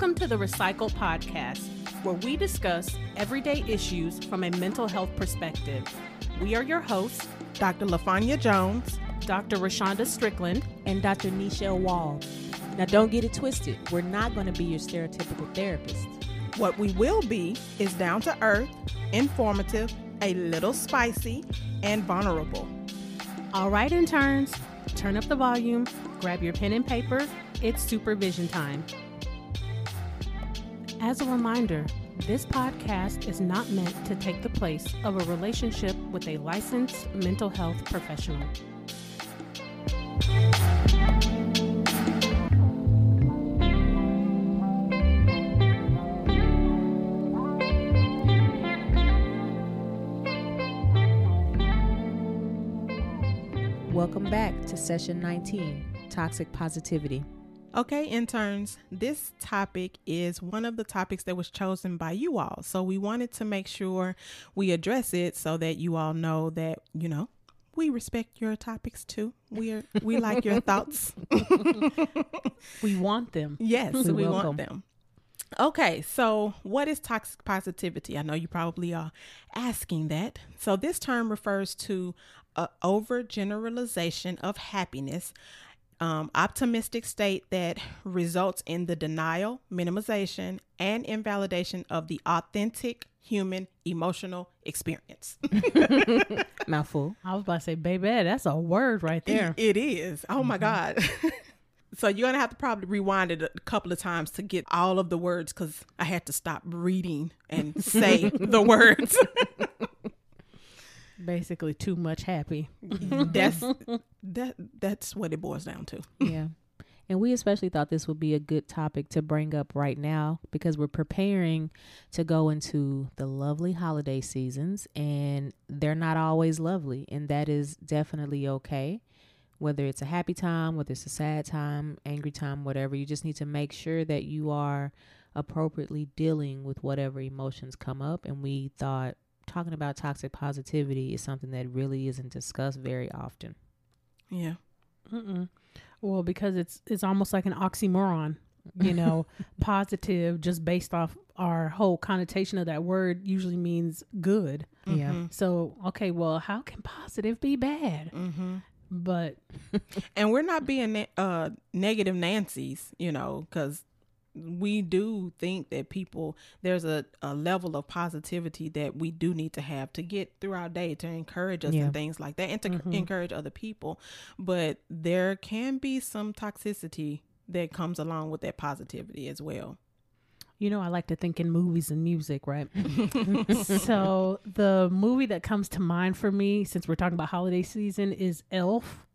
Welcome to the Recycle Podcast, where we discuss everyday issues from a mental health perspective. We are your hosts, Dr. LaFanya Jones, Dr. Rashonda Strickland, and Dr. Nichelle Wall. Now, don't get it twisted. We're not going to be your stereotypical therapist. What we will be is down to earth, informative, a little spicy, and vulnerable. All right, interns, turn up the volume, grab your pen and paper. It's supervision time. As a reminder, this podcast is not meant to take the place of a relationship with a licensed mental health professional. Welcome back to session 19 Toxic Positivity. Okay, interns, this topic is one of the topics that was chosen by you all. So we wanted to make sure we address it so that you all know that, you know, we respect your topics too. We are we like your thoughts. we want them. Yes, we, we want them. Okay, so what is toxic positivity? I know you probably are asking that. So this term refers to a overgeneralization of happiness um, optimistic state that results in the denial, minimization, and invalidation of the authentic human emotional experience. Mouthful. I was about to say, baby, that's a word right there. it, it is. Oh mm-hmm. my God. so you're gonna have to probably rewind it a couple of times to get all of the words because I had to stop reading and say the words basically too much happy. that's that that's what it boils down to. Yeah. And we especially thought this would be a good topic to bring up right now because we're preparing to go into the lovely holiday seasons and they're not always lovely and that is definitely okay. Whether it's a happy time, whether it's a sad time, angry time, whatever, you just need to make sure that you are appropriately dealing with whatever emotions come up and we thought talking about toxic positivity is something that really isn't discussed very often. Yeah. Mm-mm. Well, because it's it's almost like an oxymoron, you know, positive just based off our whole connotation of that word usually means good. Yeah. Mm-hmm. So, okay, well, how can positive be bad? Mm-hmm. But and we're not being uh negative Nancy's, you know, because we do think that people there's a, a level of positivity that we do need to have to get through our day to encourage us yeah. and things like that and to mm-hmm. encourage other people but there can be some toxicity that comes along with that positivity as well you know, I like to think in movies and music, right? so the movie that comes to mind for me, since we're talking about holiday season, is Elf.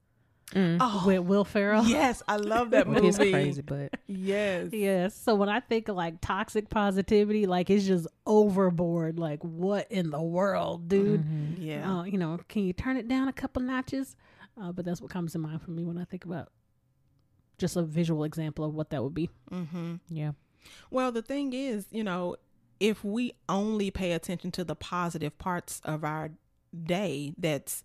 Mm. Oh, with Will Ferrell. Yes, I love that movie. It's crazy, but yes, yes. So when I think of like toxic positivity, like it's just overboard. Like what in the world, dude? Mm-hmm. Yeah. Uh, you know, can you turn it down a couple notches? Uh, but that's what comes to mind for me when I think about just a visual example of what that would be. Mm-hmm. Yeah. Well, the thing is, you know, if we only pay attention to the positive parts of our day, that's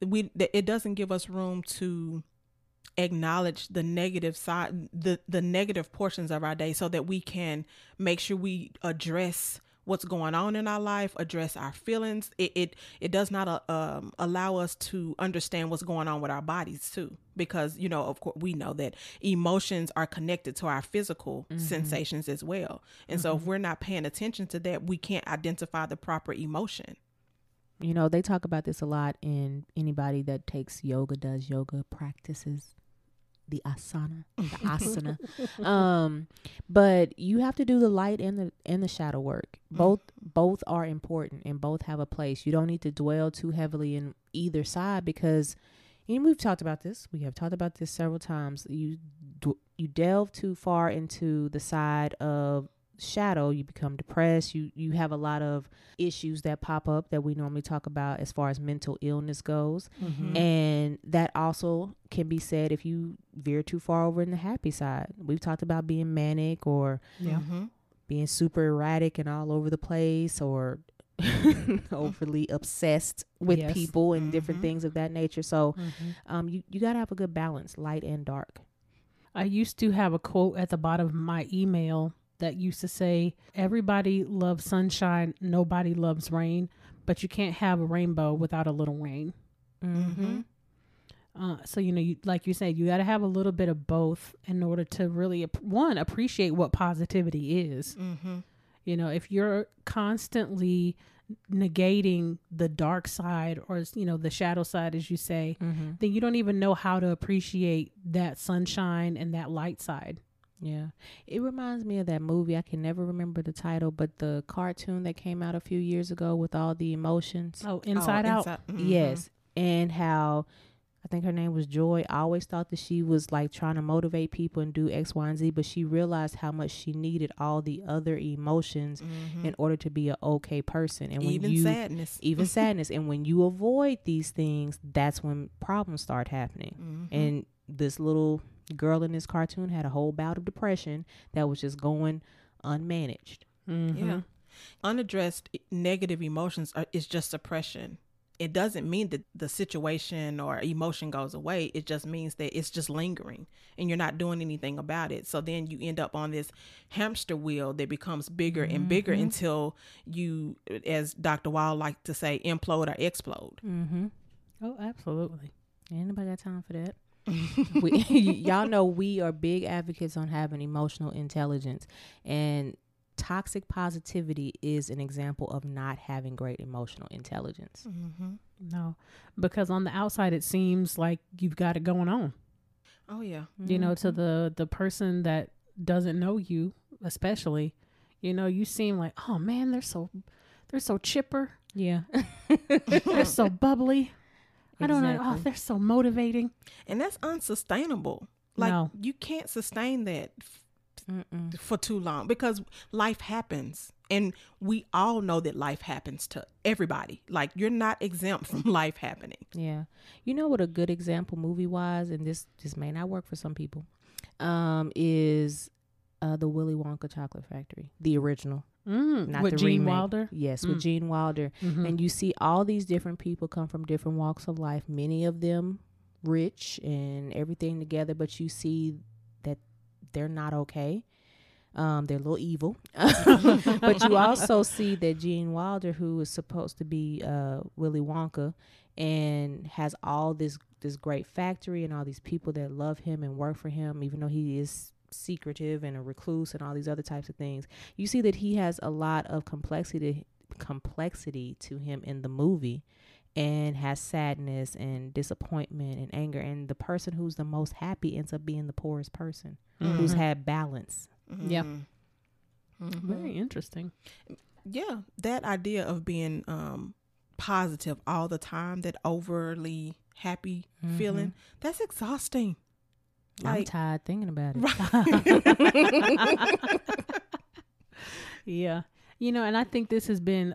we it doesn't give us room to acknowledge the negative side the the negative portions of our day so that we can make sure we address what's going on in our life address our feelings it it, it does not uh, um, allow us to understand what's going on with our bodies too because you know of course we know that emotions are connected to our physical mm-hmm. sensations as well and mm-hmm. so if mm-hmm. we're not paying attention to that we can't identify the proper emotion you know, they talk about this a lot in anybody that takes yoga, does yoga practices, the asana, the asana. um, but you have to do the light and the and the shadow work. Mm. Both both are important and both have a place. You don't need to dwell too heavily in either side because and we've talked about this. We have talked about this several times. You you delve too far into the side of shadow you become depressed you you have a lot of issues that pop up that we normally talk about as far as mental illness goes mm-hmm. and that also can be said if you veer too far over in the happy side we've talked about being manic or yeah. mm-hmm. being super erratic and all over the place or overly obsessed with yes. people and mm-hmm. different things of that nature so mm-hmm. um, you, you got to have a good balance light and dark I used to have a quote at the bottom of my email that used to say, Everybody loves sunshine, nobody loves rain, but you can't have a rainbow without a little rain. Mm-hmm. Uh, so you know, you, like you said, you got to have a little bit of both in order to really one appreciate what positivity is. Mm-hmm. You know, if you're constantly negating the dark side or you know the shadow side, as you say, Mm-hmm. then you don't even know how to appreciate that sunshine and that light side. Yeah. It reminds me of that movie. I can never remember the title, but the cartoon that came out a few years ago with all the emotions. Oh, inside out. mhm. Yes. And how I think her name was Joy. I always thought that she was like trying to motivate people and do X, Y, and Z, but she realized how much she needed all the other emotions Mhm. in order to be an okay person. And when even you sadness. even sadness, and when you avoid these things, that's when problems start happening. Mhm. And this little girl in this cartoon had a whole bout of depression that was just going unmanaged. Mm-hmm. Yeah. Unaddressed negative emotions are, is just suppression. It doesn't mean that the situation or emotion goes away. It just means that it's just lingering and you're not doing anything about it. So then you end up on this hamster wheel that becomes bigger and bigger Mhm. until you, as Dr. Wild like to say, implode or explode. Mm-hmm. Oh, absolutely. Anybody got time for that? we, y'all know we are big advocates on having emotional intelligence and toxic positivity is an example of not having great emotional intelligence Mm-hmm. No, because on the outside it seems like you've got it going on. Oh, yeah. You know, to Mhm. the the person that doesn't know you, especially, you know, you seem like, oh man, they're so they're so chipper, yeah they're so bubbly. I don't know. Oh, they're so motivating. And that's unsustainable. Like, No. you can't sustain that Mm-mm. for too long because life happens and we all know that life happens to everybody like you're not exempt from life happening Yeah. You know what a good example movie wise, and this this may not work for some people, um, is uh the Willy Wonka Chocolate Factory. The original. Mm, Not with the Gene remake. Wilder. Yes, with Mm. Gene Wilder. Mhm. And you see all these different people come from different walks of life, many of them rich and everything together, but you see that they're not okay. Um, they're a little evil. but you also see that Gene Wilder, who is supposed to be uh, Willy Wonka and has all this this great factory and all these people that love him and work for him, even though he is secretive and a recluse and all these other types of things. You see that he has a lot of complexity complexity to him in the movie and has sadness and disappointment and anger and the person who's the most happy ends up being the poorest person who's Mhm. had balance Yeah. Mhm. Mhm. Very interesting. yeah that idea of being um positive all the time that overly happy Mhm. feeling that's exhausting i'm tired thinking about it Yeah. You know, and I think this has been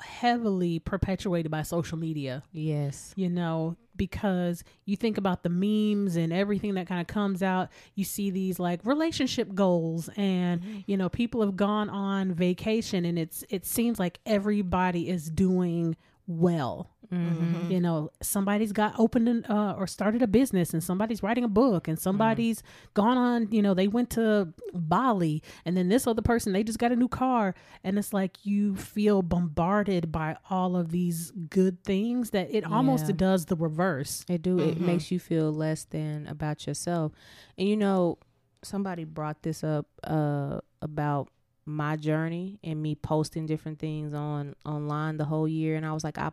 heavily perpetuated by social media, yes you know, because you think about the memes and everything that kind of comes out. You see these like relationship goals and mm-hmm. you know, people have gone on vacation and it's it seems like everybody is doing well. Mhm. You know, somebody's got opened an, uh, or started a business, and somebody's writing a book, and somebody's gone on. You know, they went to Bali, and then this other person they just got a new car, and it's like you feel bombarded by all of these good things that it almost Yeah. does the reverse. It do. It Mhm. makes you feel less than about yourself. And you know, somebody brought this up uh about my journey and me posting different things on online the whole year and I was like I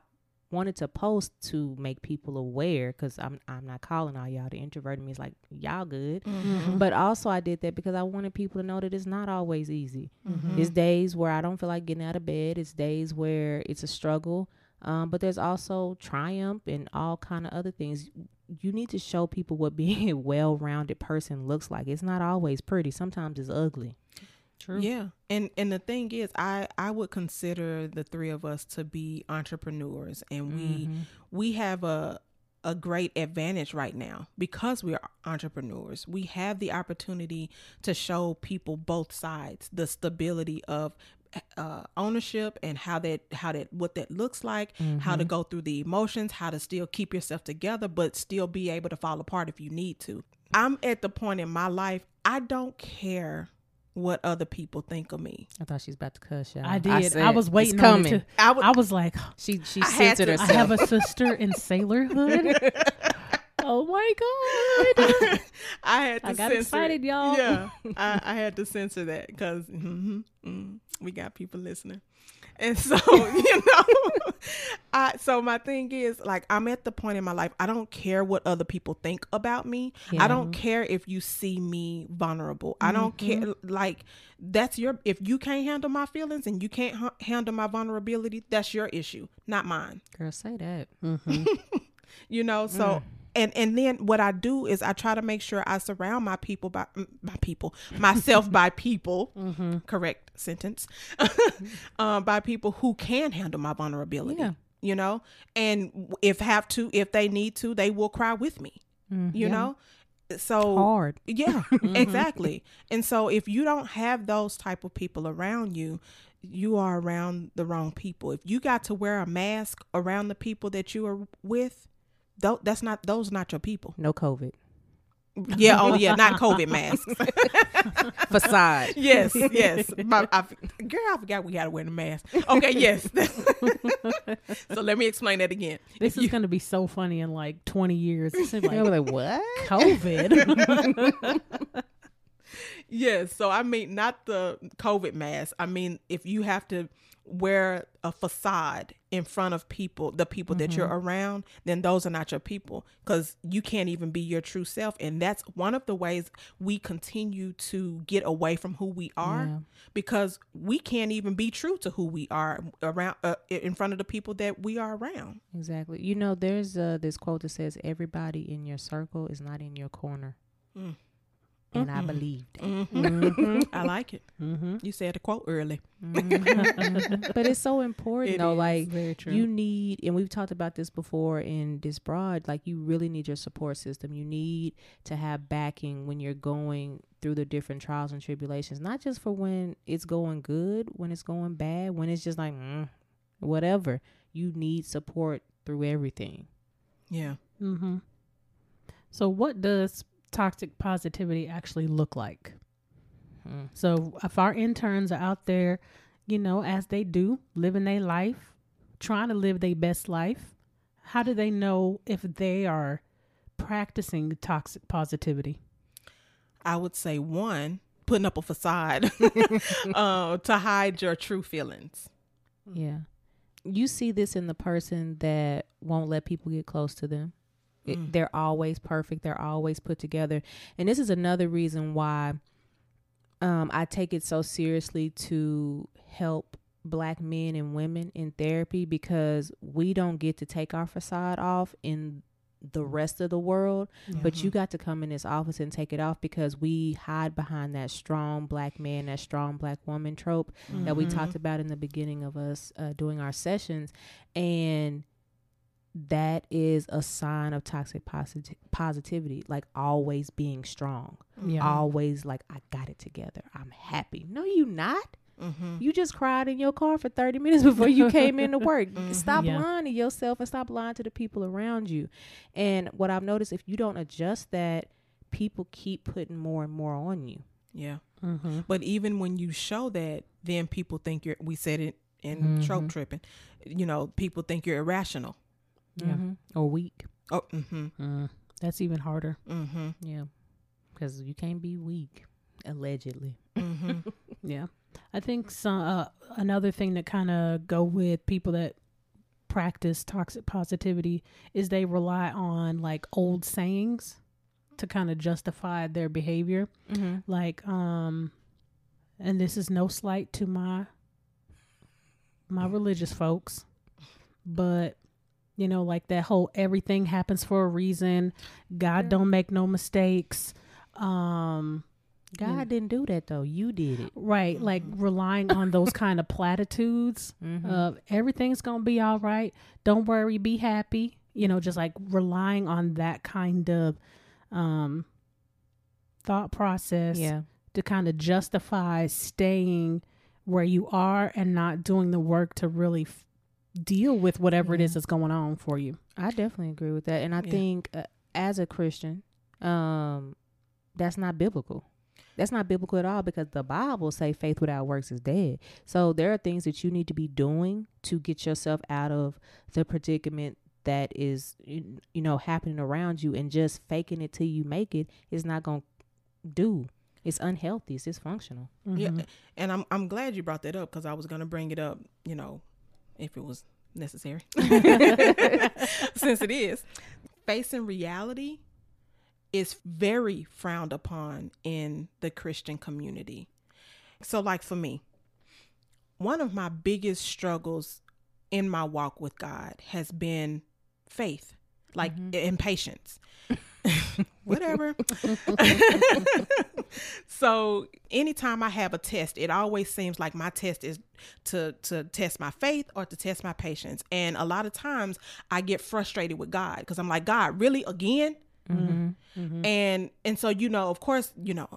wanted to post to make people aware cuz I'm I'm not calling all y'all the introverted me is like y'all good. Mhm. But also I did that because I wanted people to know that it's not always easy. Mhm. It's days where I don't feel like getting out of bed. It's days where it's a struggle. Um, but there's also triumph and all kind of other things. You need to show people what being a well-rounded person looks like. It's not always pretty. Sometimes it's ugly. True. Yeah. And and the thing is I I would consider the three of us to be entrepreneurs and we Mhm. we have a a great advantage right now because we are entrepreneurs. We have the opportunity to show people both sides, the stability of uh, ownership and how that how that what that looks like, how to go through the emotions, how to still keep yourself together, but still be able to fall apart if you need to. I'm at the point in my life, I don't care what other people think of me. I thought she was about to cuss y'all. I did. I, said, was waiting it's on coming. it to. I was, like, She she I censored to- herself. I have a sister in sailorhood. oh my god! I had to I got censor excited, y'all. Yeah, I, I had to censor that because mm mm, we got people listening, and so you know, I so my thing is like I'm at the point in my life I don't care what other people think about me. Yeah. I don't care if you see me vulnerable. I don't Mm-hmm. care like that's your if you can't handle my feelings and you can't ha- handle my vulnerability, that's your issue, not mine Girl, say that. you know so Mm. and and then what i do is i try to make sure i surround my people by my people myself by people Mm-hmm. correct sentence um, by people who can handle my vulnerability Yeah. you know? And if have to if they need to they will cry with me you know? So Hard. yeah exactly. And so if you don't have those type of people around you you are around the wrong people. If you got to wear a mask around the people that you are with that's not those not your people. No COVID. Yeah oh yeah not covid masks Facade. yes yes My, I, girl i forgot we had to wear the mask okay yes so let me explain that again This is gonna be so funny in like 20 years. It's like I was like, what? COVID. Yes, so I mean not the COVID mask. I mean if you have to wear a facade in front of people, the people that you're around, then those are not your people cuz you can't even be your true self and that's one of the ways we continue to get away from who we are Yeah. because we can't even be true to who we are around uh, in front of the people that we are around. Exactly. You know, there's uh, this quote that says, "Everybody in your circle is not in your corner," Mm. And I believed. it. Mm-hmm. I like it. mm-hmm. You said a quote early. Mhm. but it's so important It though. is Like Very true. you need, and we've talked about this before in this broad. Like you really need your support system. You need to have backing when you're going through the different trials and tribulations. Not just for when it's going good, when it's going bad, when it's just like mm, whatever. You need support through everything. Yeah. Mm-hmm. So, what does toxic positivity actually look like? Mm. So, if our interns are out there, you know, as they do, living their life, trying to live their best life, how do they know if they are practicing toxic positivity? I would say one, putting up a facade uh, to hide your true feelings. Yeah. You see this in the person that won't let people get close to them. It- Mm. they're always perfect. They're always put together. And this is another reason why um, I take it so seriously to help black men and women in therapy because we don't get to take our facade off in the rest of the world but you got to come in this office and take it off because we hide behind that strong black man that strong black woman trope that we Mhm. talked about in the beginning of us uh, doing our sessions and that is a sign of toxic posit- positivity like always being strong Yeah. always like i got it together i'm happy no you not Mm-hmm. you just cried in your car for 30 minutes before you came into work. Stop Yeah. lying to yourself and stop lying to the people around you. And what I've noticed, if you don't adjust that, people keep putting more and more on you. Yeah. Mm-hmm. But even when you show that, then people think you're, we said it in Mhm. trope tripping, you know, people think you're irrational. Yeah. Mhm. Or weak. Oh, mm-hmm. Mm. That's even harder. Mm-hmm. Yeah. Because you can't be weak, allegedly. Mm-hmm. Yeah, I think some uh, another thing that kind of go with people that practice toxic positivity is they rely on like old sayings to kind of justify their behavior. Mm-hmm. Like, um, and this is no slight to my my religious folks, but you know, like that whole everything happens for a reason. God Yeah. don't make no mistakes. Um, God Yeah. didn't do that, though. You did it. right, like relying on those kind of platitudes Mm-hmm. of everything's gonna be all right. Don't worry, be happy. You know, just like relying on that kind of um thought process yeah. to kind of justify staying where you are and not doing the work to really f- deal with whatever it is that's going on for you. I definitely agree with that, and I Yeah. think uh, as a Christian, um, that's not biblical. That's not biblical at all because the Bible say faith without works is dead. So there are things that you need to be doing to get yourself out of the predicament that is you know happening around you and just faking it till you make it is not going to do. It's unhealthy. It's dysfunctional. Mm-hmm. Yeah, and I'm I'm glad you brought that up because I was going to bring it up, you know, if it was necessary. Since it is. Facing reality is very frowned upon in the Christian community. So, like for me, one of my biggest struggles in my walk with God has been faith, like mm-hmm. impatience. Whatever. so anytime I have a test, it always seems like my test is to to test my faith or to test my patience. And a lot of times I get frustrated with God because I'm like, God, really again? Mm-hmm. Mm-hmm. And and so you know, of course, you know,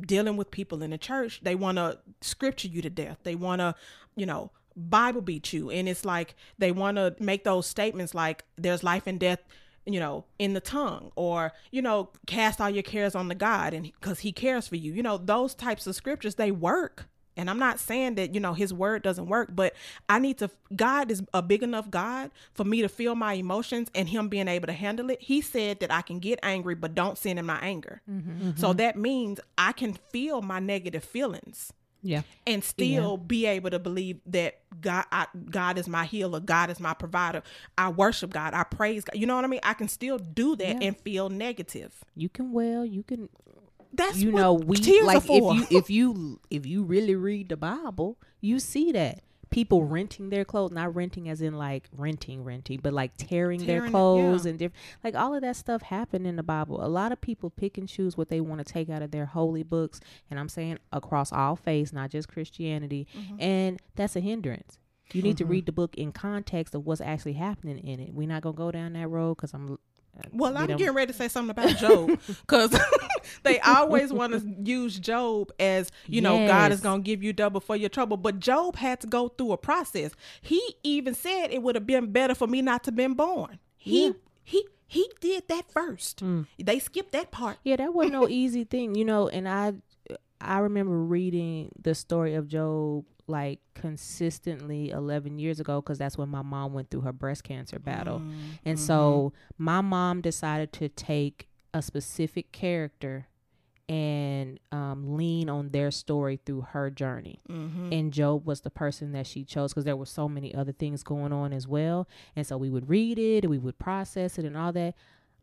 dealing with people in the church, they want to scripture you to death. They want to, you know, Bible beat you, and it's like they want to make those statements like there's life and death you know in the tongue or you know cast all your cares on the god and because he cares for you you know those types of scriptures they work and I'm not saying that, you know, his word doesn't work, but I need to, God is a big enough God for me to feel my emotions and him being able to handle it. He said that I can get angry, but don't sin in my anger. Mm-hmm, mm-hmm. So that means I can feel my negative feelings. Yeah. And still yeah. be able to believe that God I, God is my healer, God is my provider. I worship God, I praise God. You know what I mean? I can still do that yeah. and feel negative. You can well, you can that's you know we like if you if you if you really read the Bible, you see that people renting their clothes, not renting as in like renting, renting, but like tearing, tearing their clothes yeah. and different, like all of that stuff happened in the Bible. A lot of people pick and choose what they want to take out of their holy books, and I'm saying across all faiths, not just Christianity, mm-hmm. and that's a hindrance. You need mm-hmm. to read the book in context of what's actually happening in it. We're not gonna go down that road because I'm well, I'm getting ready to say something about Job because they always want to use Job as you know God is going to give you double for your trouble, but Job had to go through a process. He even said it would have been better for me not to been born. He yeah. he he did that first. Mm. They skipped that part. Yeah, that wasn't no easy thing, you know. And I I remember reading the story of Job like consistently 11 years ago because that's when my mom went through her breast cancer battle. Mm, and mm-hmm. so my mom decided to take a specific character and um, lean on their story through her journey. Mm-hmm. And Job was the person that she chose because there were so many other things going on as well. And so we would read it and we would process it and all that.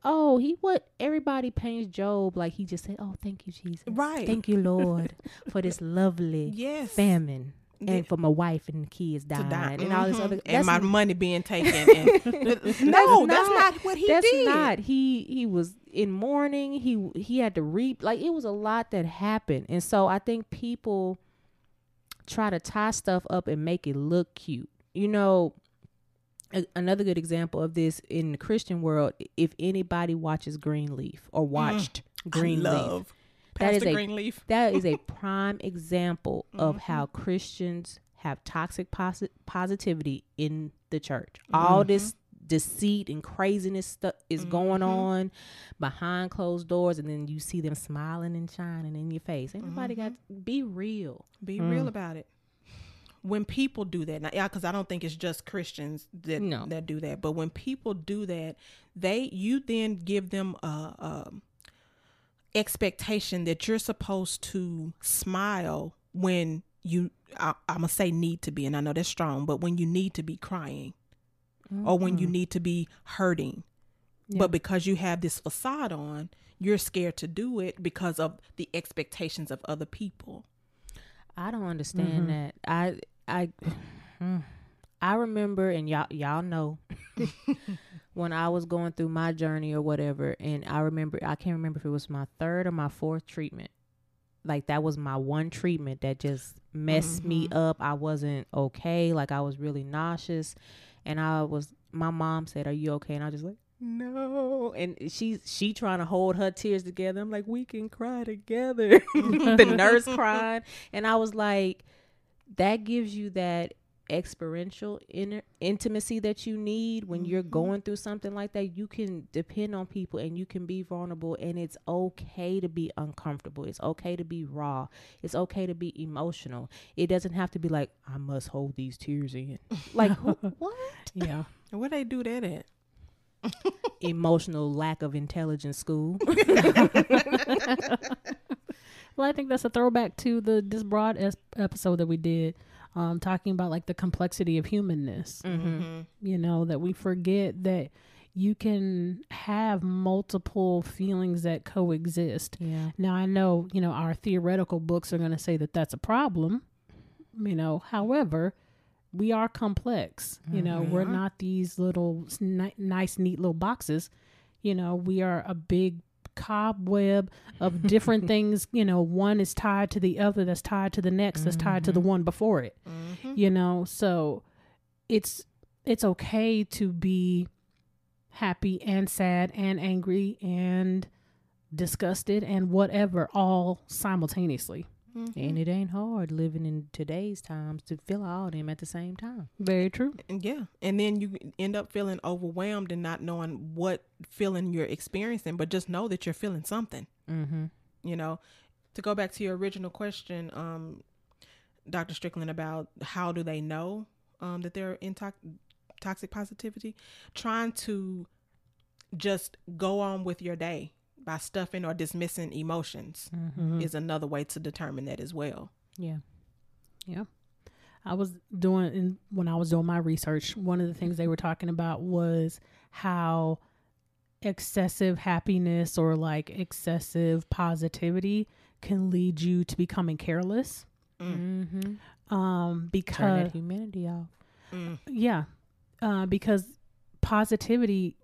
Oh, he what everybody paints Job like he just said, Oh, thank you, Jesus. Right. Thank you, Lord, for this lovely yes. famine and for my wife and the kids dying die. and all this mm-hmm. other and my money being taken. And, no, that's, that's not, what he did. that's did. not. He he was in mourning. He he had to reap. Like it was a lot that happened, and so I think people try to tie stuff up and make it look cute. You know, a, another good example of this in the Christian world. If anybody watches Greenleaf or mm. watched mm, Greenleaf, that is Greenleaf. a that is a prime example mm-hmm. of how Christians have toxic posi- positivity in the church. Mm-hmm. All this deceit and craziness stuff is mm-hmm. going on behind closed doors and then you see them smiling and shining in your face. Everybody got to mm-hmm. be real. Be mm. real about it. When people do that, now, yeah, because I don't think it's just Christians that no. that do that, but when people do that, they you then give them a, a expectation that you're supposed to smile when you I, am gonna say need to be and i know that's strong but when you need to be crying mm-hmm. or when you mm-hmm. need to be hurting yeah. but because you have this facade on you're scared to do it because of the expectations of other people i don't understand mm-hmm. that i i i remember and y'all y'all know when I was going through my journey or whatever, and I remember I can't remember if it was my third or my fourth treatment. Like that was my one treatment that just messed mm-hmm. me up. I wasn't okay. Like I was really nauseous, and I was. My mom said, "Are you okay?" And I was just like, no and she's she trying to hold her tears together i'm like we can cry together the nurse cried and i was like that gives you that experiential inner intimacy that you need when you're Mhm. going through something like that, you can depend on people and you can be vulnerable and it's okay to be uncomfortable. It's okay to be raw. It's okay to be emotional. It doesn't have to be like I must hold these tears in. Like who, what? Yeah. Where they do that at? Emotional lack of intelligence school. Well, I think that's a throwback to the this broad es- episode that we did, um, talking about like the complexity of humanness. mm-hmm. You know that we forget that you can have multiple feelings that coexist. Yeah. Now I know you know our theoretical books are going to say that that's a problem. You know, however, we are complex. You know, we're We are. not these little ni- nice, neat little boxes. You know, we are a big cobweb of different things. You know, one is tied to the other, that's tied to the next, that's tied to the Mhm. one before it. Mm-hmm. You know, so it's it's okay to be happy and sad and angry and disgusted and whatever all simultaneously. Mm-hmm. And it ain't hard living in today's times to feel all them at the same time. Very true. And yeah, and then you end up feeling overwhelmed and not knowing what feeling you're experiencing, but just know that you're feeling something. Mm-hmm. You know, to go back to your original question, um, Dr. Strickland, about how do they know um, that they're in tox- toxic positivity? Trying to just go on with your day by stuffing or dismissing emotions Mm-hmm. is another way to determine that as well. Yeah. Yeah. I was doing in, when I was doing my research, one of the things they were talking about was how excessive happiness or like excessive positivity can lead you to becoming careless. Mm-hmm. Um, Turn because that humanity off. Mm. yeah, uh, because positivity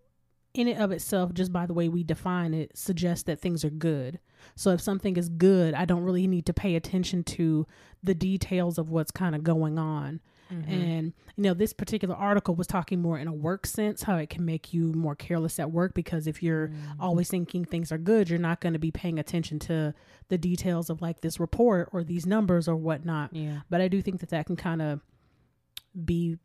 in and of itself, just by the way we define it, suggests that things are good. So if something is good, I don't really need to pay attention to the details of what's kind of going on. Mm-hmm. And you know, this particular article was talking more in a work sense, how it can make you more careless at work because if you're Mm-hmm. always thinking things are good, you're not going to be paying attention to the details of like this report or these numbers or whatnot. yeah. But I do think that that can kind of be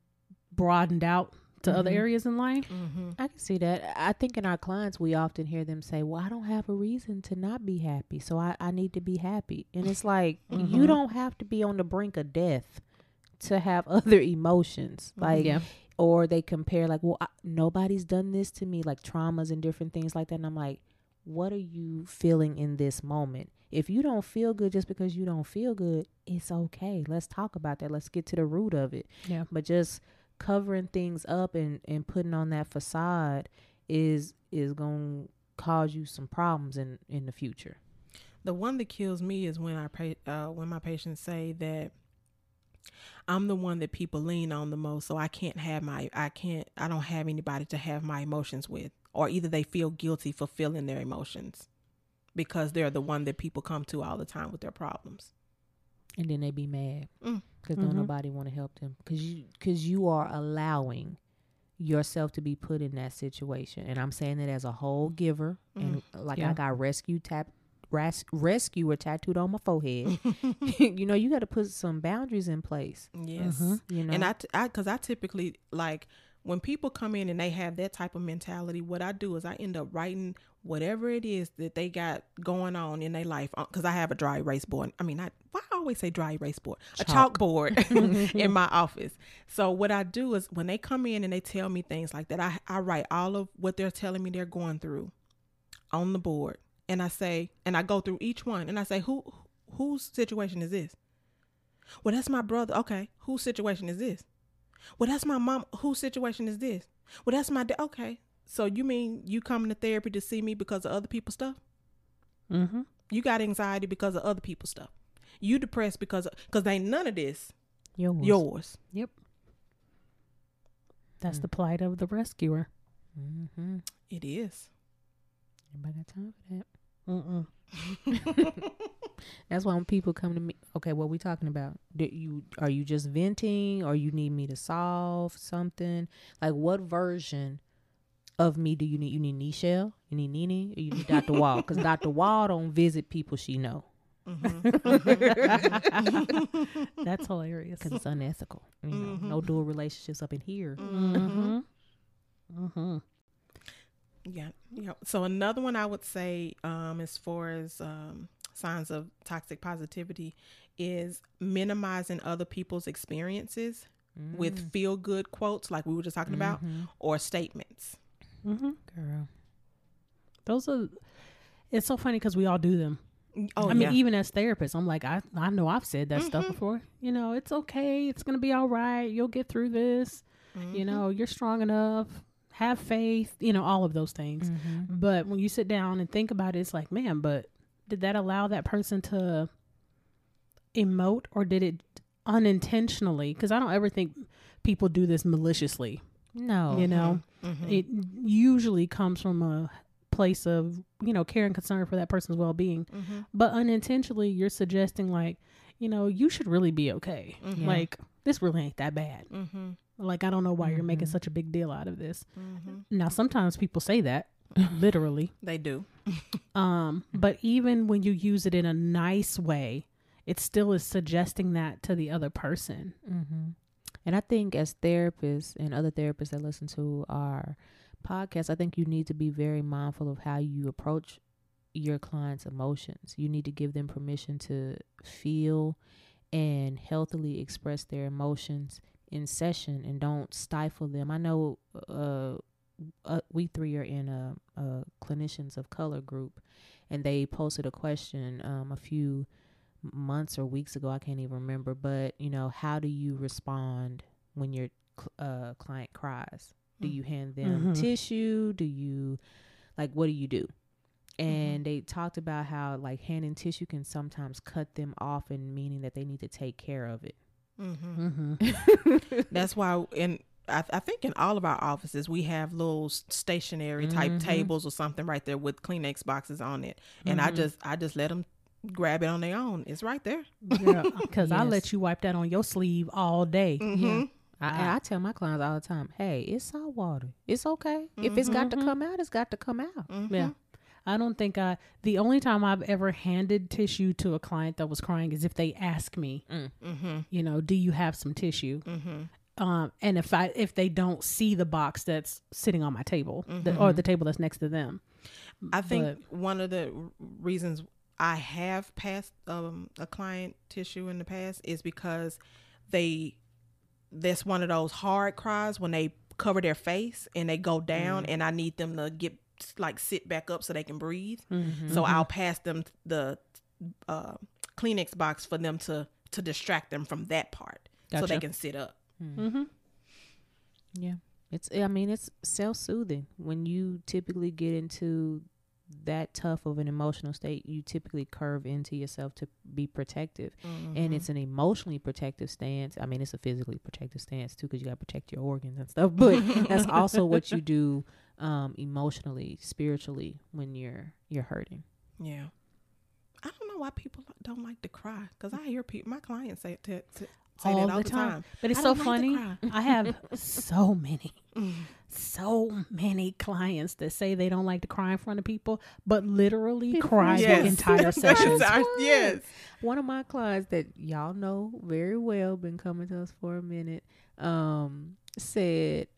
broadened out to other Mhm. areas in life. Mm-hmm. I can see that. I think in our clients, we often hear them say, Well, I don't have a reason to not be happy. So I, I need to be happy. And it's like, you Mhm. don't have to be on the brink of death to have other emotions. Like, yeah. or they compare, like, Well, I, nobody's done this to me, like traumas and different things like that. And I'm like, What are you feeling in this moment? If you don't feel good just because you don't feel good, it's okay. Let's talk about that. Let's get to the root of it. Yeah. But just covering things up and, and putting on that facade is is going to cause you some problems in in the future. The one that kills me is when I pay, uh, when my patients say that I'm the one that people lean on the most, so I can't have my I can't I don't have anybody to have my emotions with, or either they feel guilty for feeling their emotions because they're the one that people come to all the time with their problems. And then they be mad Mm. because Mhm. don't nobody want to help them because you because you are allowing yourself to be put in that situation. And I'm saying it as a whole giver, and like Yeah. I got rescue tap. Res- rescuer tattooed on my forehead. you know, you got to put some boundaries in place. Yes. Mhm. You know, And i cause I typically like when people come in and they have that type of mentality, what I do is I end up writing whatever it is that they got going on in their life. uh, Cause I have a dry erase board. I mean, I, why I always say dry erase board? A Chalk. chalkboard in my office. So what I do is when they come in and they tell me things like that, I, I write all of what they're telling me they're going through on the board. And I say, and I go through each one and I say, who, whose situation is this? Well, that's my brother. Okay. Whose situation is this? Well, that's my mom. Whose situation is this? Well, that's my dad. Okay. So you mean you coming to therapy to see me because of other people's stuff? Mm-hmm. You got anxiety because of other people's stuff. You depressed because because ain't none of this yours. yours. Yep. That's Mm. the plight of the rescuer. Mm-hmm. It is. Anybody got time for that? Mm-mm. That's why when people come to me, okay, what we talking about? Do you are you just venting, or you need me to solve something? Like, what version of me do you need? You need Nichelle, you need Nene, or you need Dr. Wall? Because Dr. Wall don't visit people she know. That's hilarious. because it's unethical. You know, no dual relationships up in here. Mm-hmm. Mm-hmm. Yeah, yeah. So another one I would say, um, as far as um, signs of toxic positivity, is minimizing other people's experiences with feel good quotes, like we were just talking about, or statements. Mm-hmm. Girl, Those are. It's so funny because we all do them. Oh I mean, yeah, even as therapists, I'm like, I I know I've said that stuff Mhm. before. You know, it's okay. It's gonna be all right. You'll get through this. You Mhm. know, you're strong enough. Have faith. You know, all of those things. Mm-hmm. But when you sit down and think about it, it's like, man, but did that allow that person to emote or did it unintentionally? Because I don't ever think people do this maliciously. no, You know, Mhm. it usually comes from a place of, you know, care and concern for that person's well being. Mhm. But unintentionally, you're suggesting, like, you know, you should really be okay. Mhm. Like, this really ain't that bad. Mhm. Like, I don't know why you're making Mhm. such a big deal out of this. Now, sometimes people say that, literally. They do. Um, but even when you use it in a nice way, it still is suggesting that to the other person. Mm-hmm. And I think as therapists and other therapists that listen to our podcast, I think you need to be very mindful of how you approach your clients' emotions. You need to give them permission to feel and healthily express their emotions in session and don't stifle them. I know uh, uh, we three are in a, a clinicians of color group, and they posted a question um, a few months or weeks ago. I can't even remember, but you know, how do you respond when your cl- uh, client cries? Do Mm. you hand them Mhm. tissue? Do you like what do you do? And they talked about how like handing tissue can sometimes cut them off, and meaning that they need to take care of it. Mm-hmm. Mm-hmm. That's why in I, I think in all of our offices we have little s- stationary type Mhm. tables or something right there with Kleenex boxes on it, and I Mhm. just I just let them grab it on their own. It's right there. Yeah, because I let you wipe that on your sleeve all day. Mm-hmm. I, I tell my clients all the time, "Hey, it's salt water. It's okay. If it's got to Mhm. come out, it's got to come out." Mm-hmm. Yeah. I don't think I, the only time I've ever handed tissue to a client that was crying is if they ask me, Mm-hmm. you know, do you have some tissue? Mm-hmm. Um, and if I, if they don't see the box that's sitting on my table Mm-hmm. or the table that's next to them. I think But- one of the reasons I have passed um, a client tissue in the past is because they that's one of those hard cries when they cover their face and they go down and I need them to get like sit back up so they can breathe. Mm-hmm. So I'll pass them the uh, Kleenex box for them to to distract them from that part so they can sit up. Mm-hmm. Yeah. It's I mean it's self-soothing. When you typically get into that tough of an emotional state, you typically curve into yourself to be protective. And it's an emotionally protective stance. I mean, it's a physically protective stance too cuz you got to protect your organs and stuff, but that's also what you do um emotionally, spiritually when you're you're hurting. Yeah. I don't know why people don't like to cry because I hear people, my clients say, to, to, say all that all the time. But it's I so don't like funny. I have so many, so many clients that say they don't like to cry in front of people, but literally cry friends the Yes. entire session. Yes. yes. One of my clients that y'all know very well, been coming to us for a minute, um, said,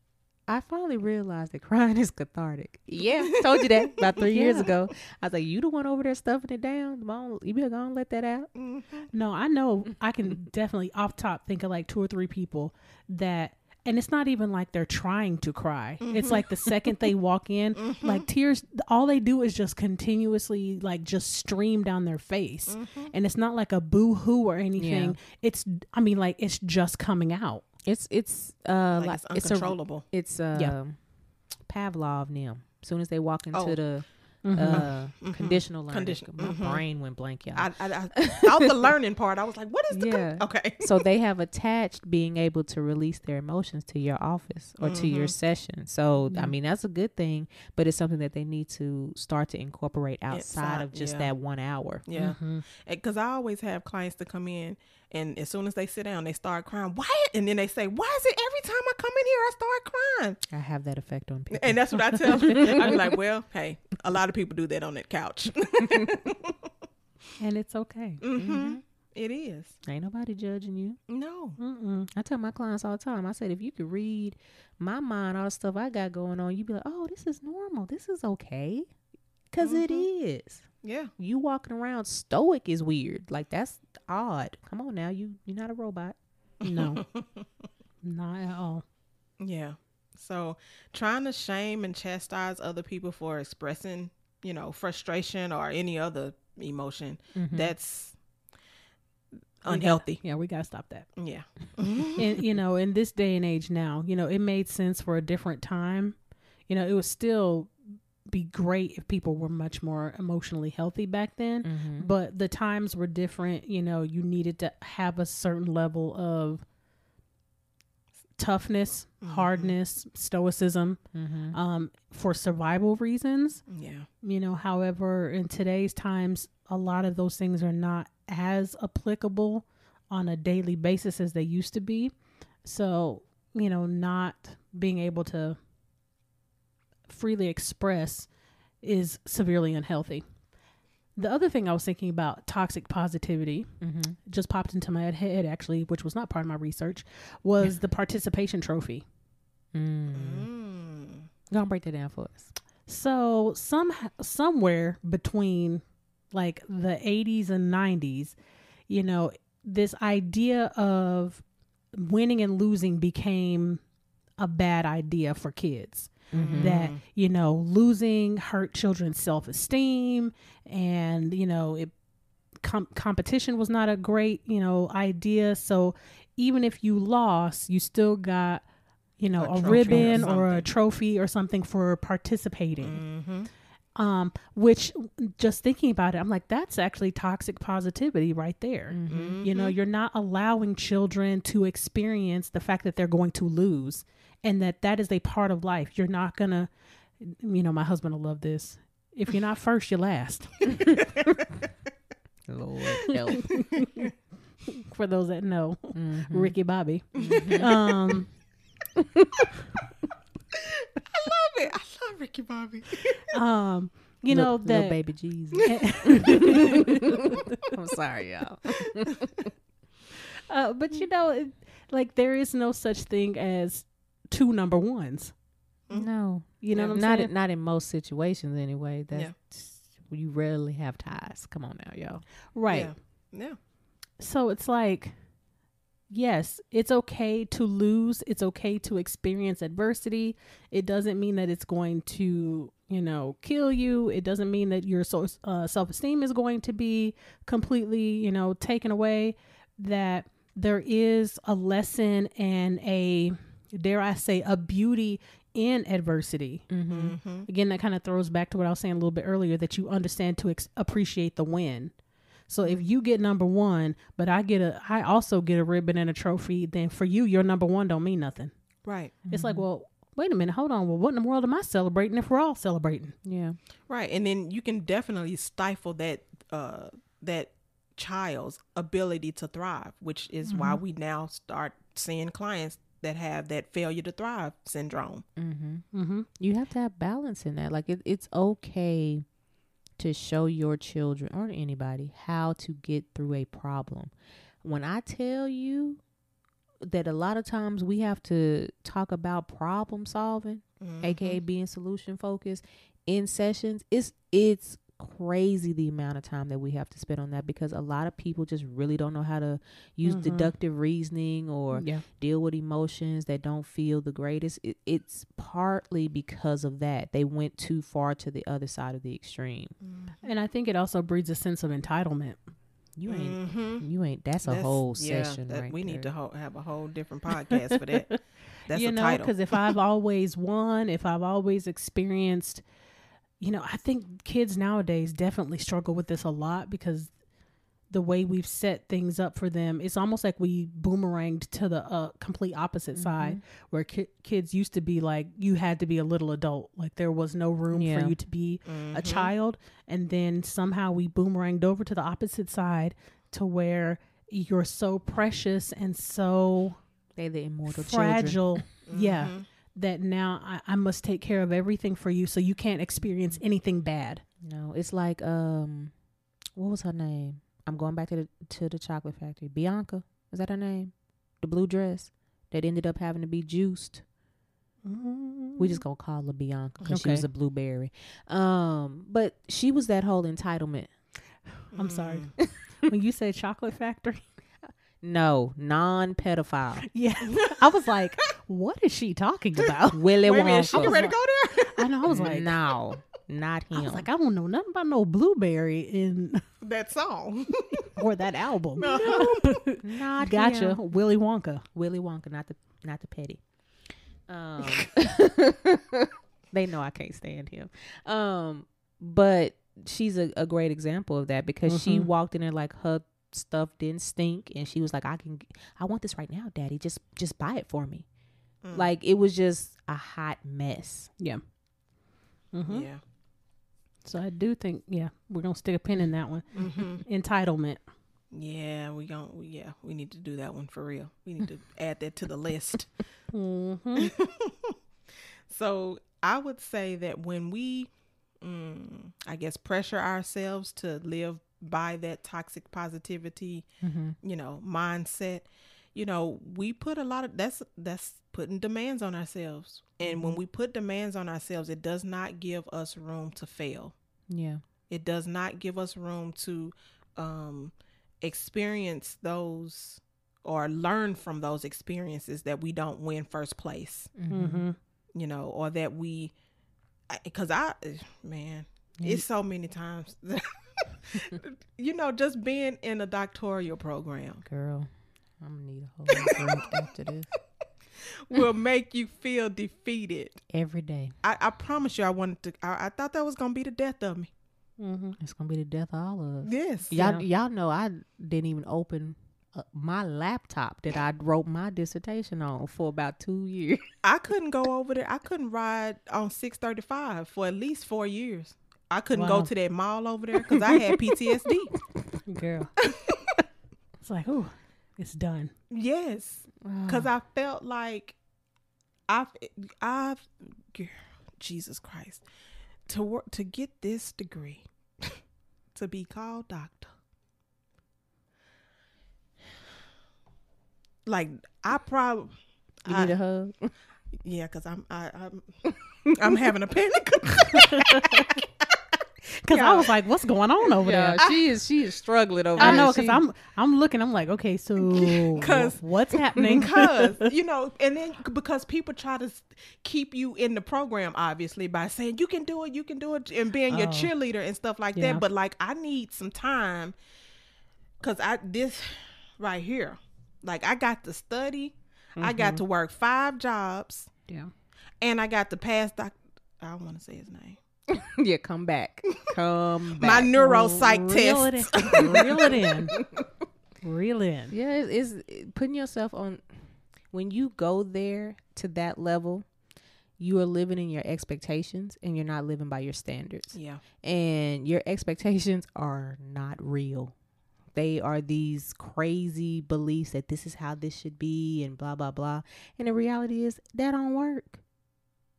I finally realized that crying is cathartic. Yeah, told you that about three years ago. I was like, you the one over there stuffing it down. Come you better go and let that out. Mhm. No, I know I can definitely off top think of like two or three people that and it's not even like they're trying to cry. It's mm-hmm. like the second they walk in, mm-hmm. like tears all they do is just continuously like just stream down their face. Mm-hmm. And it's not like a boo hoo or anything. It's I mean like it's just coming out. It's it's uh Like like it's it's a uncontrollable. it's uh Yeah. Pavlov now. As soon as they walk into Oh. the Mhm. uh Mhm. conditional learning, Condition- my mhm. brain went blank, y'all. I, I, I, out the learning part, I was like, what is the, con- okay. so they have attached being able to release their emotions to your office or to your Mhm. session. So I mean that's a good thing, but it's something that they need to start to incorporate outside Outside, of just yeah. that one hour. Yeah. Because I always have clients to come in, and as soon as they sit down, they start crying. Why? And then they say, why is it every time I come in here, I start crying? I have that effect on people. And that's what I tell them. I'm like, well, hey, a lot of people do that on that couch. and it's okay. Mm-hmm. It is. Ain't nobody judging you. No. Mm-mm. I tell my clients all the time. I said, if you could read my mind, all the stuff I got going on, you'd be like, oh, this is normal. This is okay. Because it Mhm. is. Yeah. You walking around stoic is weird. Like that's odd. Come on now, you you're not a robot. No, not at all. Yeah. So trying to shame and chastise other people for expressing, you know, frustration or any other emotion, Mm-hmm. that's We got- unhealthy. Yeah, we gotta stop that. Yeah. and you know, in this day and age now, you know, it made sense for a different time. You know, it was still be great if people were much more emotionally healthy back then. Mm-hmm. But the times were different. You know, you needed to have a certain level of toughness, Mhm. hardness, stoicism Mm-hmm. um, for survival reasons. Yeah. You know, however, in today's times, a lot of those things are not as applicable on a daily basis as they used to be. So, you know, not being able to freely express is severely unhealthy. The other thing I was thinking about toxic positivity Mm-hmm. just popped into my head actually, which was not part of my research, was the participation trophy. Mm. Mm. Gonna break that down for us. So some somewhere between like the 80s and 90s, you know, this idea of winning and losing became a bad idea for kids. Mm-hmm. That, you know, losing hurt children's self-esteem and, you know, it com- competition was not a great, you know, idea. So even if you lost, you still got you know, A a, trophy or ribbon or, a trophy or something for participating. Mm-hmm. Um, which just thinking about it, I'm like, that's actually toxic positivity right there. Mm-hmm. You know, you're not allowing children to experience the fact that they're going to lose and that that is a part of life. You're not going to, you know, my husband will love this. If you're not first, you're last. Lord help. For those that know, Mhm. Ricky Bobby. Mhm. Um, I love it. I love Ricky Bobby. um, you Lil- know Lil that baby Jesus. I'm sorry, y'all. Uh, but you know, it, like there is no such thing as two number ones. No, You know Yeah, what I'm not saying? in, not in most situations anyway. That's Yeah. you rarely have ties. Come on now, y'all. right. Yeah. yeah. So it's like, yes, it's okay to lose. It's okay to experience adversity. It doesn't mean that it's going to, you know, kill you. It doesn't mean that your so, uh, self esteem is going to be completely, you know, taken away. That there is a lesson and a, dare I say, a beauty in adversity. Mm-hmm. Mm-hmm. Again, that kind of throws back to what I was saying a little bit earlier that you understand to ex- appreciate the win. So if you get number one, but I get a, I also get a ribbon and a trophy, then for you, your number one don't mean nothing. Right. It's like, well, wait a minute, hold on. Well, what in the world am I celebrating if we're all celebrating? Yeah. Right. And then you can definitely stifle that uh that child's ability to thrive, which is why we now start seeing clients that have that failure to thrive syndrome. Mm-hmm. Mm-hmm. You have to have balance in that. Like it, it's okay to show your children or anybody how to get through a problem. When I tell you that a lot of times we have to talk about problem solving, Mhm. aka being solution focused in sessions, it's it's crazy the amount of time that we have to spend on that because a lot of people just really don't know how to use Mhm. deductive reasoning or yeah, deal with emotions that don't feel the greatest. It, it's partly because of that. They went too far to the other side of the extreme. and I think it also breeds a sense of entitlement. You ain't. Mhm. You ain't. That's a That's- whole yeah, session that- right We there. need to ho- have a whole different podcast for that. That's you a know, because if I've always won, if I've always experienced, you know, I think kids nowadays definitely struggle with this a lot because the way we've set things up for them, it's almost like we boomeranged to the uh, complete opposite Mm-hmm. side, where ki- kids used to be like you had to be a little adult, like there was no room Yeah. for you to be a Mhm. child, and then somehow we boomeranged over to the opposite side to where you're so precious and so They the immortal children. fragile. Yeah. Mhm. That now I, I must take care of everything for you so you can't experience anything bad. No, it's like um, what was her name? I'm going back to the to the chocolate factory. Bianca, is that her name? The blue dress that ended up having to be juiced. We just gonna call her Bianca because she was a blueberry. Um, but she was that whole entitlement. I'm sorry. Mm. when you say chocolate factory, No, non-pedophile. yeah, I was like, what is she talking about? Willy Wait a minute, Wonka. she get ready to go there? I know. I was like, no, not him. I was like, I don't know nothing about no blueberry in that song. or that album. not Gotcha, him. Willy Wonka. Willy Wonka, not the not the petty. Um, they know I can't stand him. Um, but she's a, a great example of that because she Mhm. walked in there like her stuff didn't stink, and she was like, "I can, I want this right now, Daddy. Just just buy it for me." Mm. Like it was just a hot mess. Yeah. hmm Yeah. So I do think, yeah, we're gonna stick a pin in that one. hmm Entitlement. Yeah, we gon' we, yeah, we need to do that one for real. We need to add that to the list. Mm-hmm. So I would say that when we, mm, I guess, pressure ourselves to live by that toxic positivity, Mm-hmm. you know, mindset, you know, we put a lot of that's that's putting demands on ourselves. And when we put demands on ourselves, it does not give us room to fail. Yeah. It does not give us room to um, experience those or learn from those experiences that we don't win first place Mm-hmm. you know, or that we, because I, man, Yeah. it's so many times, you know, just being in a doctoral program Girl, I'm gonna need a whole drink after this will make you feel defeated. every day. I, I promise you, I wanted to, I, I thought that was gonna be the death of me. Mm-hmm. It's gonna be the death of all of us. Yes. Y'all, Yeah. y'all know I didn't even open uh, my laptop that I wrote my dissertation on for about two years. I couldn't go over there. I couldn't ride on 635 for at least four years. I couldn't Wow. go to that mall over there because I had PTSD. Girl. it's like, oh, it's done. yes. because I felt like I've I've girl, Jesus Christ to work to get this degree to be called doctor. Like I probably you I- need a hug. yeah, because I'm I, I'm I'm having a panic. Because Yeah. I was like, what's going on over there? she is she is struggling over there. I know, because I'm I'm looking. I'm like, okay, so 'Cause- wh- what's happening? because you know and then because people try to keep you in the program obviously by saying you can do it you can do it and being your Oh. cheerleader and stuff like Yeah. that but like i need some time because i this right here like i got to study i got mm-hmm. to work five jobs yeah. and i got to pass doc i don't want to say his name yeah, come back, come back. my neuropsych Reel it test in. Reel it in. Reel in. Yeah, it's, it's putting yourself on. When you go there to that level, you are living in your expectations, and you're not living by your standards. yeah and your expectations are not real. They are these crazy beliefs that this is how this should be and blah blah blah. And the reality is that don't work.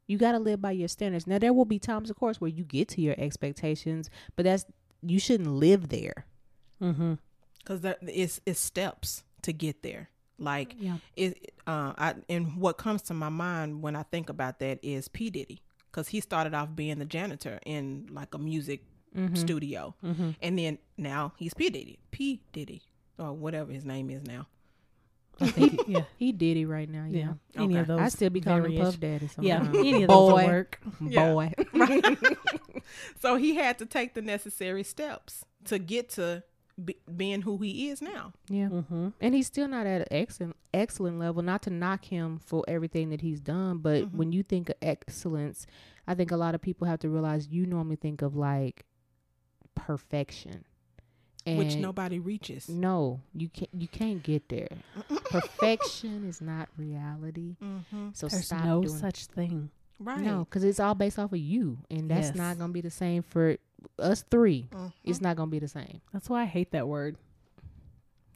You got to live by your standards. Now there will be times of course where you get to your expectations, but that's you shouldn't live there. Mm-hmm. because it's it's steps to get there like Yeah. it uh I and what comes to my mind when I think about that is P Diddy because he started off being the janitor in like a music studio Mm-hmm. and then now he's P Diddy P Diddy or whatever his name is now I think, yeah. He did it right now. Yeah. Yeah, Any of those. I still be calling him variation- Puff Daddy. Yeah. Sometimes. Any of those Boy. work. Yeah. boy. so he had to take the necessary steps to get to be, being who he is now Yeah. Mm-hmm. And he's still not at an excellent excellent level. Not to knock him for everything that he's done, but Mhm. when you think of excellence, I think a lot of people have to realize you normally think of like perfection, and which nobody reaches no, you can't you can't get there. Perfection is not reality. mm-hmm. So There's stop no doing such thing. right no, because it's all based off of you, and that's Yes. not gonna be the same for us 3 Mhm. It's not gonna be the same. That's why I hate that word.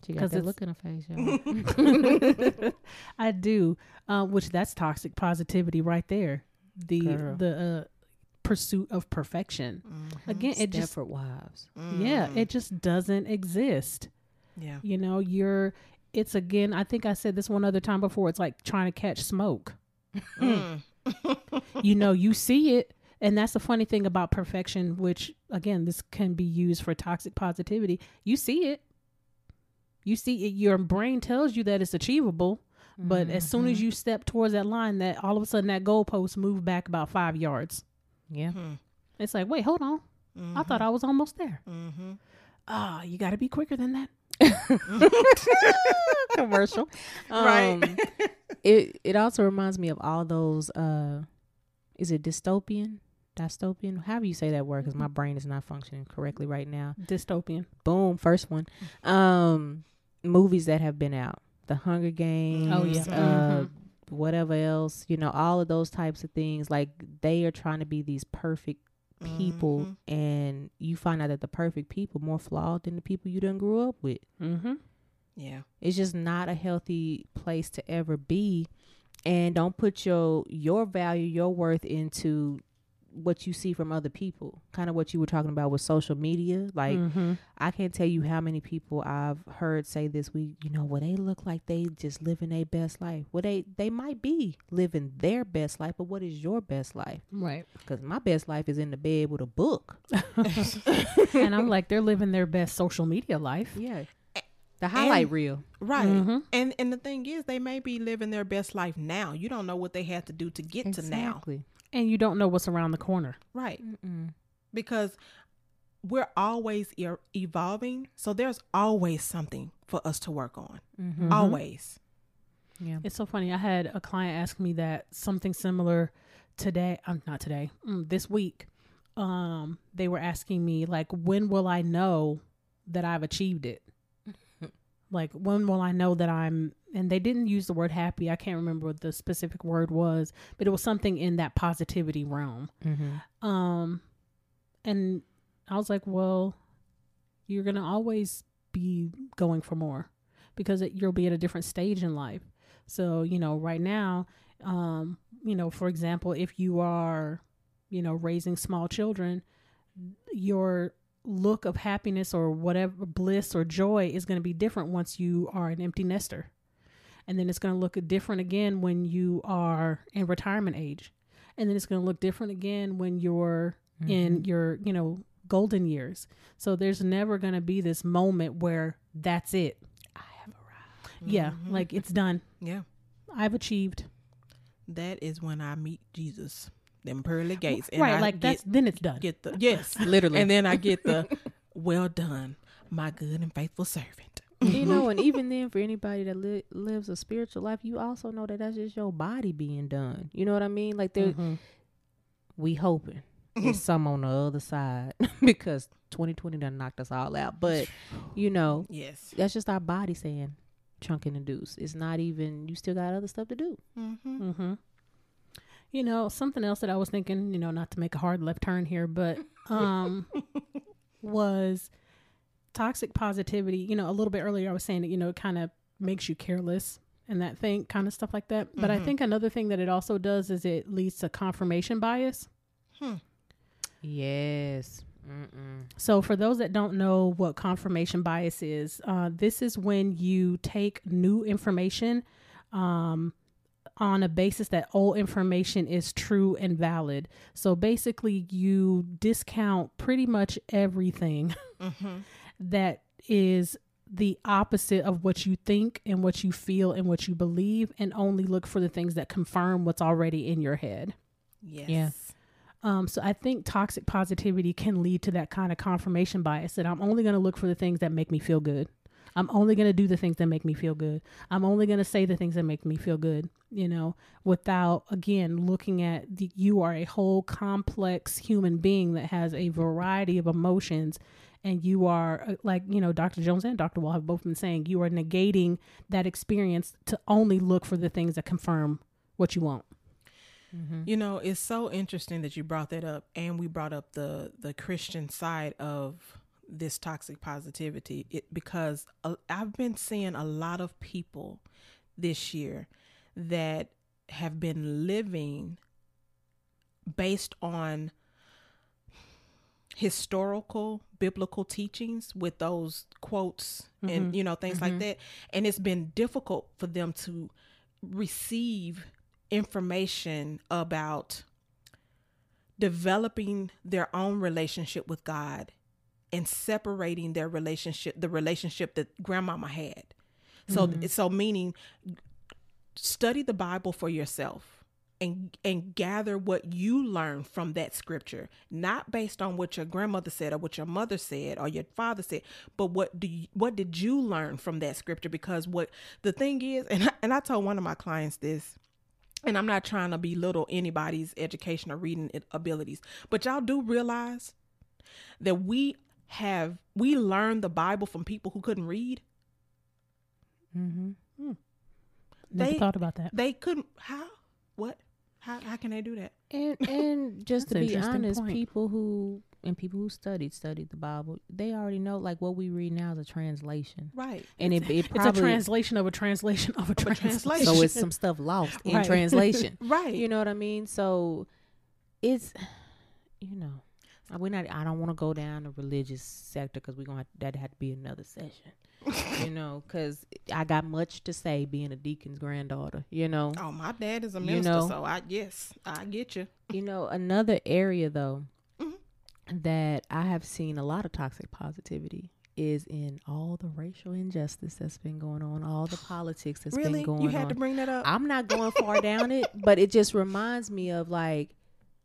She got 'Cause that look in her face, y'all. I do, uh, which that's toxic positivity right there. The Girl. the uh, pursuit of perfection. Mm-hmm. Again, it just Stepford Wives. yeah, it just doesn't exist. yeah. You know, you're it's again, I think I said this one other time before, it's like trying to catch smoke. Mm. you know, you see it and that's the funny thing about perfection, which again, this can be used for toxic positivity. You see it. You see it your brain tells you that it's achievable, but as soon Mm-hmm. as you step towards that line, that all of a sudden that goalpost moved back about five yards. Yeah. Hmm. It's like, wait, hold on. I thought I was almost there. Mm-hmm. Ah, you got to be quicker than that. commercial. Right. Um, it it also reminds me of all those. Uh, is it dystopian? Dystopian? How do you say that word, because my brain is not functioning correctly right now. Dystopian. Boom, first one. Um, movies that have been out, The Hunger Games. Oh, yeah. Uh, Mhm. Whatever else, you know, all of those types of things. Like they are trying to be these perfect people, Mm-hmm. and you find out that the perfect people more flawed than the people you done grew up with. Mm-hmm. Yeah. It's just not a healthy place to ever be. And don't put your your value, your worth into what you see from other people. Kind of what you were talking about with social media. Like mm-hmm. I can't tell you how many people I've heard say this week, you know, well they look like they just living their best life. Well they they might be living their best life, but what is your best life? right. Cuz my best life is in the bed with a book. and I'm like, they're living their best social media life. Yeah. The highlight And- reel. Right. Mhm. And and the thing is they may be living their best life now. You don't know what they had to do to get to now. Exactly. And you don't know what's around the corner. Right. Mm-mm. Because we're always e- evolving, so there's always something for us to work on. Mhm. Always. Yeah. It's so funny. I had a client ask me that something similar today. Um, not today. Mm, this week. Um, they were asking me like, when will I know that I've achieved it? like, when will I know that I'm? And they didn't use the word happy. I can't remember what the specific word was, but it was something in that positivity realm. Mm-hmm. Um, and I was like, well, you're going to always be going for more because it, you'll be at a different stage in life. So, you know, right now, um, you know, for example, if you are, you know, raising small children, your look of happiness or whatever bliss or joy is going to be different once you are an empty nester. And then it's going to look different again when you are in retirement age. And then it's going to look different again when you're in your, you know, golden years. So there's never going to be this moment where that's it. I have arrived. Yeah, Mhm. like it's done. Yeah. I've achieved. That is when I meet Jesus. Them pearly gates. And right, I like get, that's then it's done. get the yes. Literally. And then I get the well done, my good and faithful servant. You know, and even then, for anybody that li- lives a spiritual life, you also know that that's just your body being done. You know what I mean? Like, there, Mhm. we hoping there's some on the other side because 2020 done knocked us all out. But you know, Yes. that's just our body saying chunking and the deuce. It's not even. You still got other stuff to do. Mm-hmm. Mm-hmm. You know, something else that I was thinking, you know, not to make a hard left turn here, but um was toxic positivity. You know, a little bit earlier I was saying that, you know, it kind of makes you careless and that thing kind of stuff like that. But I Mhm. think another thing that it also does is it leads to confirmation bias. Yes. Mm-mm. So, for those that don't know what confirmation bias is, uh, this is when you take new information um, on a basis that old information is true and valid. So, basically, you discount pretty much everything Mm-hmm. That is the opposite of what you think and what you feel and what you believe, and only look for the things that confirm what's already in your head. Yes. Yeah. Um, so I think toxic positivity can lead to that kind of confirmation bias that I'm only going to look for the things that make me feel good. I'm only going to do the things that make me feel good. I'm only going to say the things that make me feel good, you know, without again looking at the, you are a whole complex human being that has a variety of emotions and you are uh, like, you know, Dr. Jones and Dr. Wall have both been saying you are negating that experience to only look for the things that confirm what you want. Mm-hmm. You know, it's so interesting that you brought that up, and we brought up the the Christian side of this toxic positivity. It because uh, I've been seeing a lot of people this year that have been living based on historical biblical teachings with those quotes and mm-hmm. you know things like mm-hmm. that. And it's been difficult for them to receive information about developing their own relationship with God and separating their relationship the relationship that grandmama had. So mm-hmm. so meaning study the bible for yourself and and gather what you learn from that scripture not based on what your grandmother said or what your mother said or your father said but what do you, what did you learn from that scripture because what the thing is and I, and I told one of my clients this and I'm not trying to belittle anybody's education or reading abilities, but y'all do realize that we have we learned the Bible from people who couldn't read. Mm-hmm. Never They- thought about that. They couldn't how what how how can they do that? And and just to be honest, point. people who and people who studied studied the Bible, they already know like what we read now is a translation, Right. and it it It's a translation of a translation of a translation. translation. so it's some stuff lost in Right. translation. Right. You know what I mean? So it's you know we're not. I don't want to go down the religious sector because we're gonna have, that had to be another session. You know, because I got much to say being a deacon's granddaughter. You know, oh, my dad is a You minister, know. so I yes, I get you. You know, another area though Mhm. that I have seen a lot of toxic positivity is in all the racial injustice that's been going on, all the politics that's Really? been going on. You had on. to bring that up? I'm not going far down it, but it just reminds me of like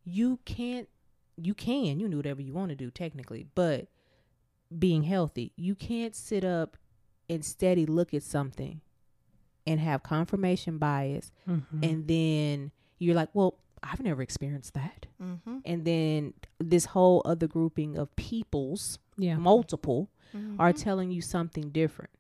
you can't you can, you can do whatever you want to do technically, but being healthy, you can't sit up and steady look at something and have confirmation bias Mhm. and then you're like, well, I've never experienced that. mm-hmm. And then this whole other grouping of peoples, yeah. multiple, Mm-hmm. are telling you something different.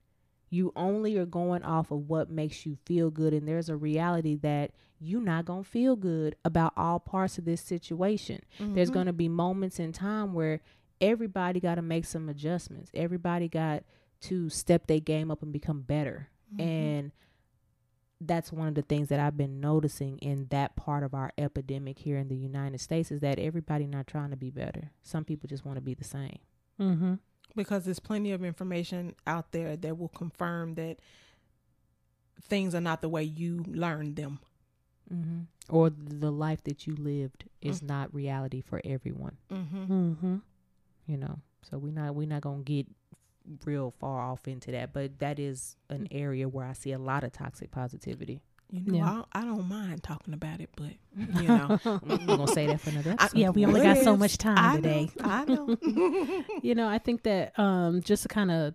You only are going off of what makes you feel good, and there's a reality that you're not gonna feel good about all parts of this situation. There's gonna be moments in time where everybody got to make some adjustments. Everybody got to step their game up and become better, and that's one of the things that I've been noticing in that part of our epidemic here in the United States is that everybody not trying to be better. Some people just want to be the same. Mm-hmm. because there's plenty of information out there that will confirm that things are not the way you learned them. mm-hmm. or the life that you lived is not reality for everyone Mm-hmm. Mm-hmm. you know so we're not we're not gonna get real far off into that but that is an area where i see a lot of toxic positivity You know, Yeah. I, don't, I don't mind talking about it, but you know, we're gonna say that for another I- episode. Yeah, we only got so much time I today. Know, I know. You know, I think that um, just to kind of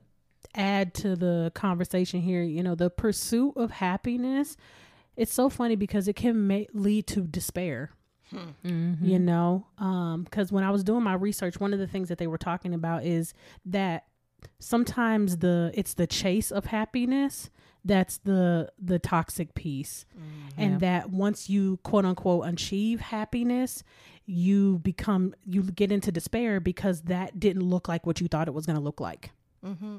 add to the conversation here, you know, the pursuit of happiness, it's so funny because it can ma- lead to despair. Mhm. you know because when i was doing my research one of the things that they were talking about is that sometimes the it's the chase of happiness that's the the toxic piece and Yeah. that once you quote unquote achieve happiness you become you get into despair because that didn't look like what you thought it was going to look like mm-hmm.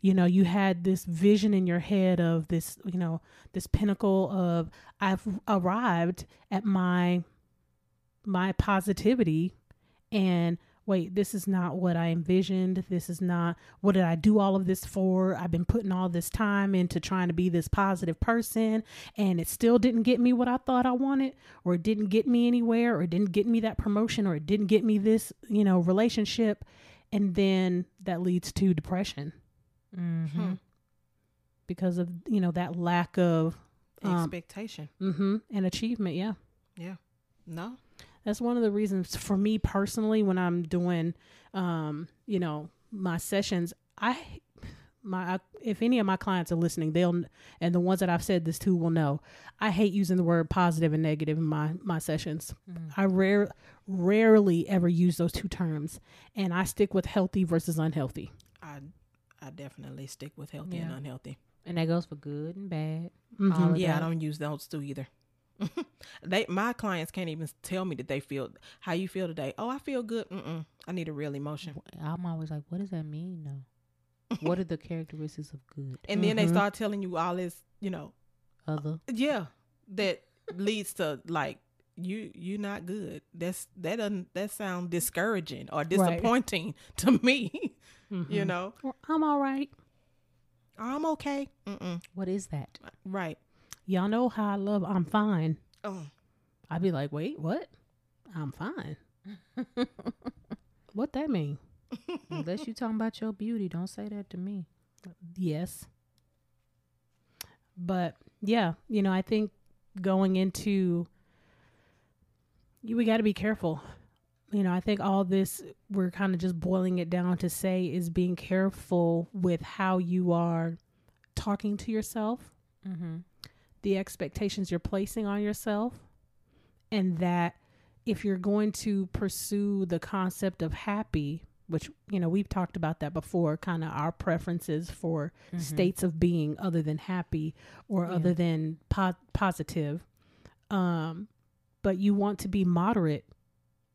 you know you had this vision in your head of this you know this pinnacle of i've arrived at my my positivity and wait this is not what i envisioned this is not what did i do all of this for i've been putting all this time into trying to be this positive person and it still didn't get me what i thought i wanted or it didn't get me anywhere or it didn't get me that promotion or it didn't get me this you know relationship and then that leads to depression Mhm. because of you know that lack of um, Expectation. hmm and achievement yeah Yeah. No. That's one of the reasons for me personally when i'm doing um you know my sessions i my if any of my clients are listening they'll and the ones that i've said this to will know i hate using the word positive and negative in my my sessions i rare rarely ever use those two terms and i stick with healthy versus unhealthy I I definitely stick with healthy and unhealthy. and that goes for good and bad Mhm. All of Yeah, I don't use those two either. they my clients can't even tell me that they feel how you feel today. Oh, I feel good. Mm-mm. I need a real emotion. i'm always like what does that mean though what are the characteristics of good And then they Mhm. start telling you all this, you know, other yeah, that leads to like you you're not good. That's that doesn't that sound discouraging or disappointing right. to me. Mm-hmm. You know, well, I'm all right. I'm okay. Mm-mm. What is that? Right. Y'all know how I love. I'm fine. Oh. I'd be like, wait, what? I'm fine. what that mean? Unless you talking about your beauty, don't say that to me. Yes. But yeah, you know, I think going into you we got to be careful. You know, I think all this we're kind of just boiling it down to say is being careful with how you are talking to yourself, mm-hmm. The expectations you're placing on yourself, and that if you're going to pursue the concept of happy, which you know we've talked about that before kind of our preferences for mm-hmm. states of being other than happy or yeah. other than po- positive um but you want to be moderate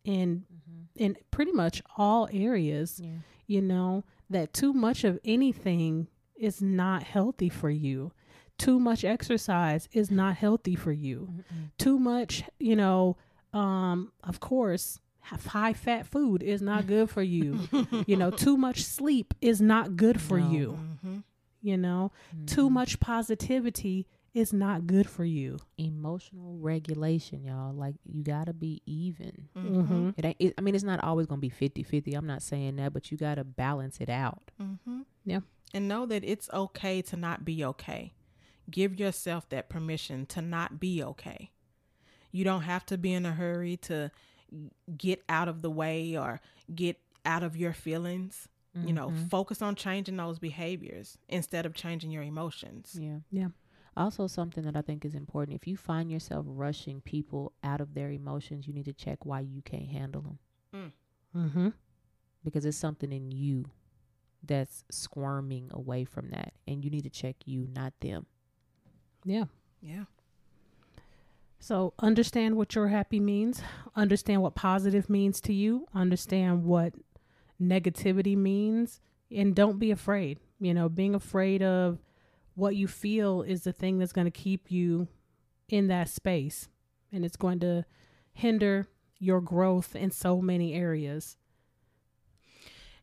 in mm-hmm. in pretty much all areas yeah. you know that too much of anything is not healthy for you too much exercise is not healthy for you Mm-mm. too much you know um of course high fat food is not good for you. you know, too much sleep is not good for no. you. Mm-hmm. You know, mm-hmm. too much positivity is not good for you. Emotional regulation, y'all. Like you got to be even. Mm-hmm. It, it, I mean, it's not always going to be 50 50. I'm not saying that, but you got to balance it out. Mm-hmm. Yeah. And know that it's okay to not be okay. Give yourself that permission to not be okay. You don't have to be in a hurry to get out of the way or get out of your feelings. Mm-hmm. You know, mm-hmm. focus on changing those behaviors instead of changing your emotions. Yeah. Yeah. Also, something that I think is important if you find yourself rushing people out of their emotions, you need to check why you can't handle them. Mm. Mm-hmm. Because it's something in you that's squirming away from that. And you need to check you, not them. Yeah. Yeah. So understand what your happy means, understand what positive means to you, understand what negativity means, and don't be afraid. You know, being afraid of what you feel is the thing that's going to keep you in that space and it's going to hinder your growth in so many areas.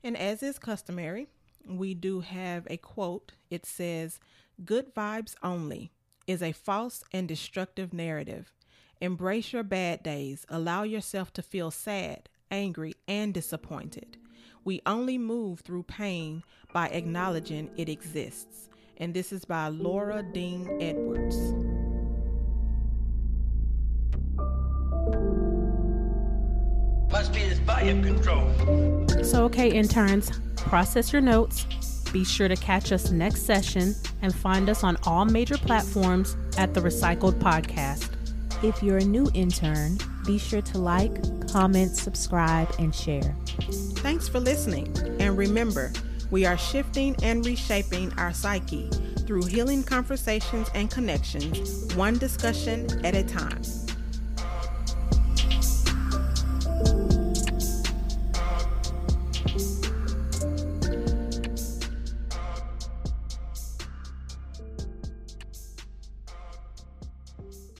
And as is customary, we do have a quote. It says, Good vibes only is a false and destructive narrative. Embrace your bad days. Allow yourself to feel sad, angry, and disappointed. We only move through pain by acknowledging it exists. And this is by Laura Dean Edwards. Must be this Volume Kontrol. So, okay, interns, process your notes be sure to catch us next session and find us on all major platforms at the Recycled Podcast. If you're a new intern, be sure to like, comment, subscribe, and share. Thanks for listening. And remember, we are shifting and reshaping our psyche through healing conversations and connections, one discussion at a time.